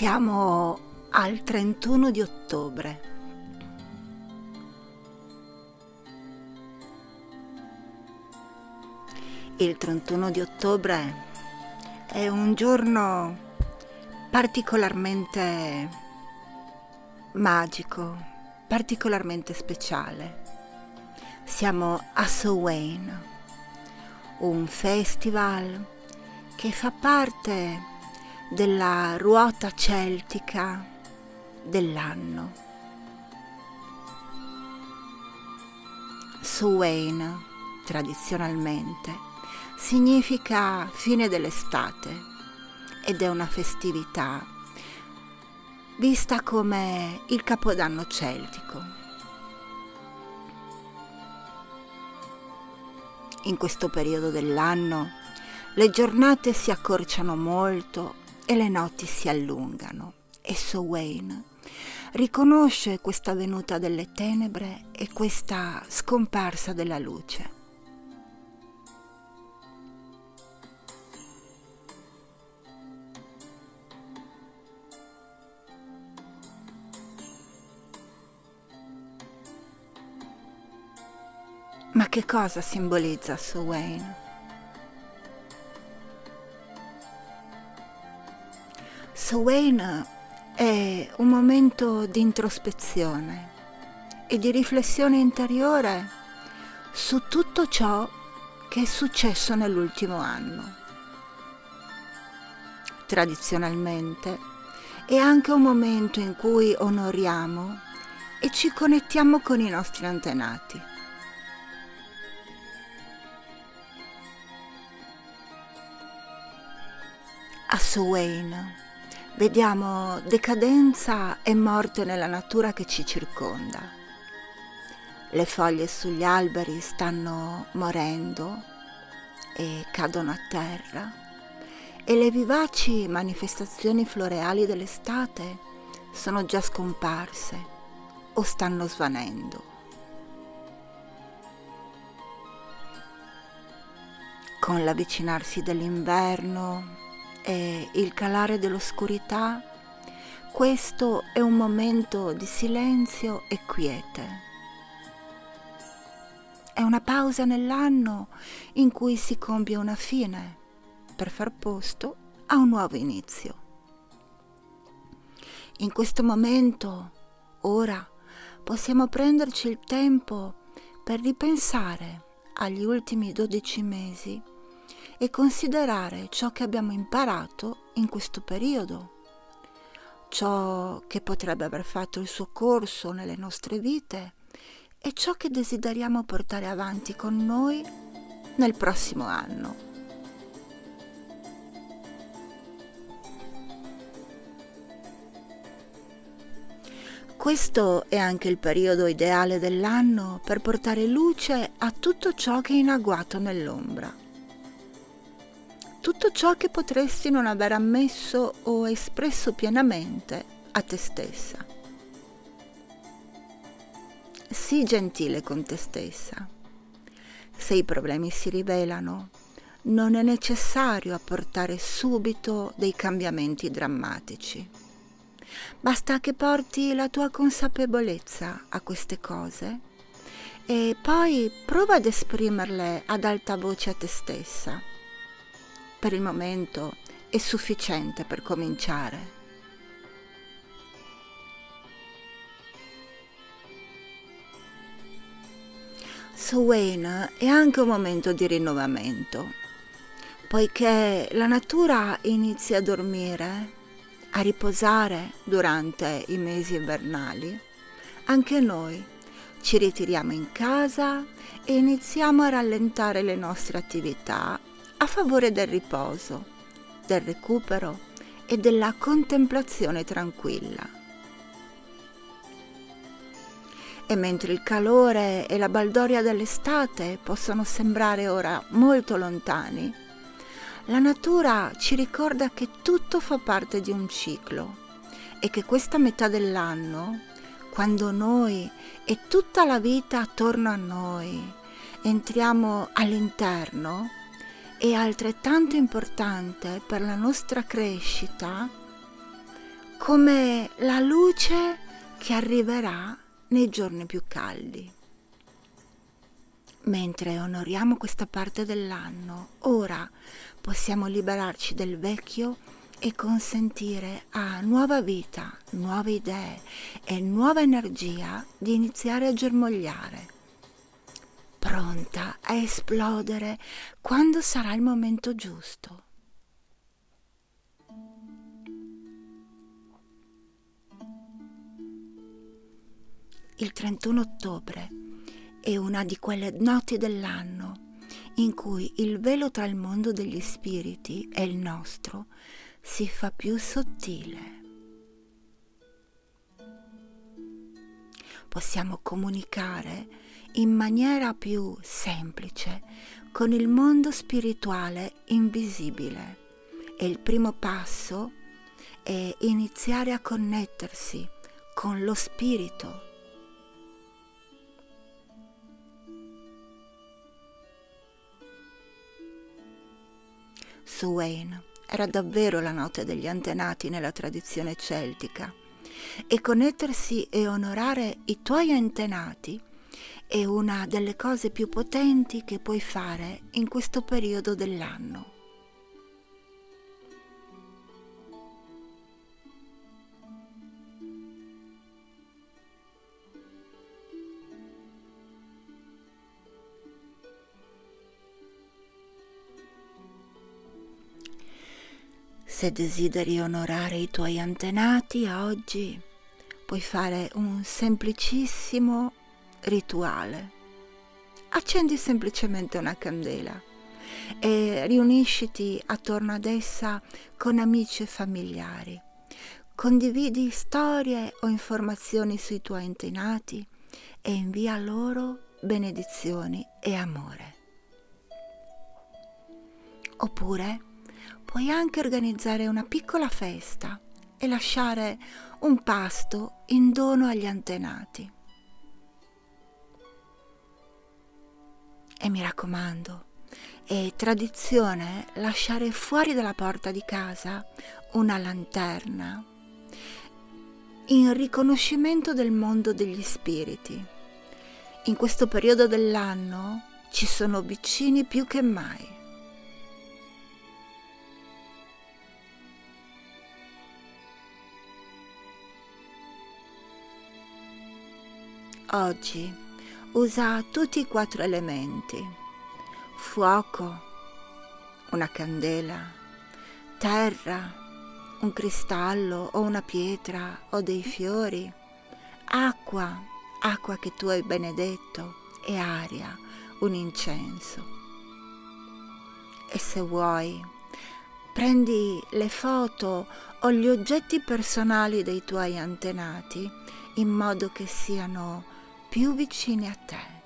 Siamo al 31 di ottobre. Il 31 di ottobre è un giorno particolarmente magico, particolarmente speciale. Siamo a Sowain, un festival che fa parte della ruota celtica dell'anno. Suwain, tradizionalmente, significa fine dell'estate ed è una festività vista come il capodanno celtico. In questo periodo dell'anno le giornate si accorciano molto e le notti si allungano. E Sowain riconosce questa venuta delle tenebre e questa scomparsa della luce. Ma che cosa simbolizza Sowain? Sowain è un momento di introspezione e di riflessione interiore su tutto ciò che è successo nell'ultimo anno. Tradizionalmente è anche un momento in cui onoriamo e ci connettiamo con i nostri antenati. A Sowain vediamo decadenza e morte nella natura che ci circonda. Le foglie sugli alberi stanno morendo e cadono a terra e le vivaci manifestazioni floreali dell'estate sono già scomparse o stanno svanendo. Con l'avvicinarsi dell'inverno e il calare dell'oscurità, questo è un momento di silenzio e quiete. È una pausa nell'anno in cui si compie una fine per far posto a un nuovo inizio. In questo momento, ora, possiamo prenderci il tempo per ripensare agli ultimi dodici mesi e considerare ciò che abbiamo imparato in questo periodo, ciò che potrebbe aver fatto il suo corso nelle nostre vite e ciò che desideriamo portare avanti con noi nel prossimo anno. Questo è anche il periodo ideale dell'anno per portare luce a tutto ciò che è in agguato nell'ombra tutto ciò che potresti non aver ammesso o espresso pienamente a te stessa. Sii gentile con te stessa. Se i problemi si rivelano, non è necessario apportare subito dei cambiamenti drammatici. Basta che porti la tua consapevolezza a queste cose e poi prova ad esprimerle ad alta voce a te stessa per il momento è sufficiente per cominciare. Sowain è anche un momento di rinnovamento, poiché la natura inizia a dormire, a riposare durante i mesi invernali, anche noi ci ritiriamo in casa e iniziamo a rallentare le nostre attività a favore del riposo, del recupero e della contemplazione tranquilla. E mentre il calore e la baldoria dell'estate possono sembrare ora molto lontani, la natura ci ricorda che tutto fa parte di un ciclo e che questa metà dell'anno, quando noi e tutta la vita attorno a noi entriamo all'interno, è altrettanto importante per la nostra crescita come la luce che arriverà nei giorni più caldi. Mentre onoriamo questa parte dell'anno, ora possiamo liberarci del vecchio e consentire a nuova vita, nuove idee e nuova energia di iniziare a germogliare, pronta a esplodere quando sarà il momento giusto. Il 31 ottobre è una di quelle notti dell'anno in cui il velo tra il mondo degli spiriti e il nostro si fa più sottile. Possiamo comunicare in maniera più semplice con il mondo spirituale invisibile. E il primo passo è iniziare a connettersi con lo spirito. Suwain era davvero la notte degli antenati nella tradizione celtica. E connettersi e onorare i tuoi antenati è una delle cose più potenti che puoi fare in questo periodo dell'anno. Se desideri onorare i tuoi antenati oggi, puoi fare un semplicissimo rituale. Accendi semplicemente una candela e riunisciti attorno ad essa con amici e familiari. Condividi storie o informazioni sui tuoi antenati e invia loro benedizioni e amore. Oppure puoi anche organizzare una piccola festa e lasciare un pasto in dono agli antenati. E mi raccomando, è tradizione lasciare fuori dalla porta di casa una lanterna in riconoscimento del mondo degli spiriti. In questo periodo dell'anno ci sono vicini più che mai. Oggi usa tutti i quattro elementi. Fuoco, una candela, terra, un cristallo o una pietra o dei fiori, acqua, acqua che tu hai benedetto e aria, un incenso. E se vuoi, prendi le foto o gli oggetti personali dei tuoi antenati in modo che siano più vicini a te.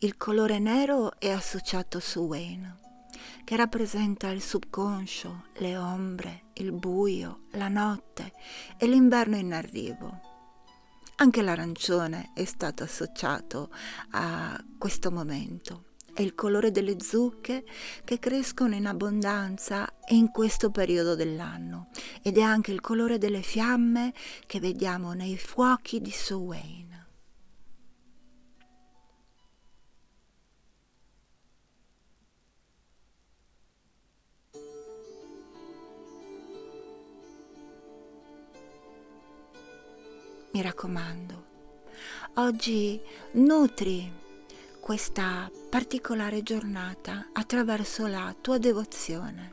Il colore nero è associato su Wayne, che rappresenta il subconscio, le ombre, il buio, la notte e l'inverno in arrivo. Anche l'arancione è stato associato a questo momento. È il colore delle zucche che crescono in abbondanza in questo periodo dell'anno ed è anche il colore delle fiamme che vediamo nei fuochi di Suwain. Mi raccomando, oggi nutri questa particolare giornata attraverso la tua devozione.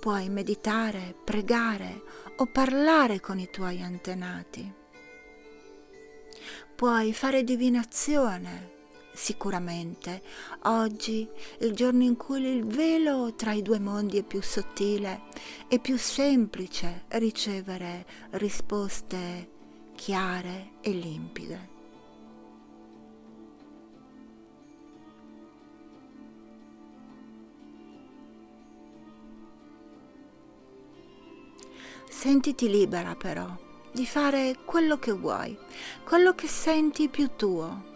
Puoi meditare, pregare o parlare con i tuoi antenati. Puoi fare divinazione. Sicuramente oggi, il giorno in cui il velo tra i due mondi è più sottile, è più semplice ricevere risposte chiare e limpide. Sentiti libera però di fare quello che vuoi, quello che senti più tuo.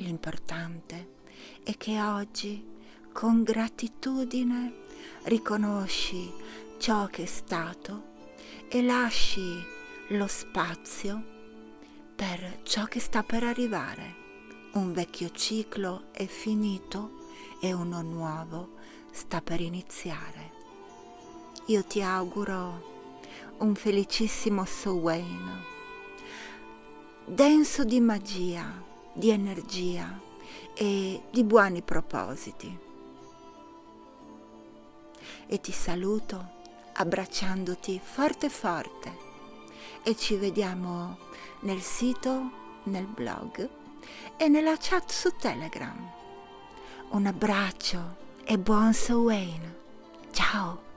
L'importante è che oggi, con gratitudine, riconosci ciò che è stato e lasci lo spazio per ciò che sta per arrivare. Un vecchio ciclo è finito e uno nuovo sta per iniziare. Io ti auguro un felicissimo Sowain, denso di magia, di energia e di buoni propositi. E ti saluto abbracciandoti forte forte e ci vediamo nel sito, nel blog e nella chat su Telegram. Un abbraccio e buon Sowain. Ciao!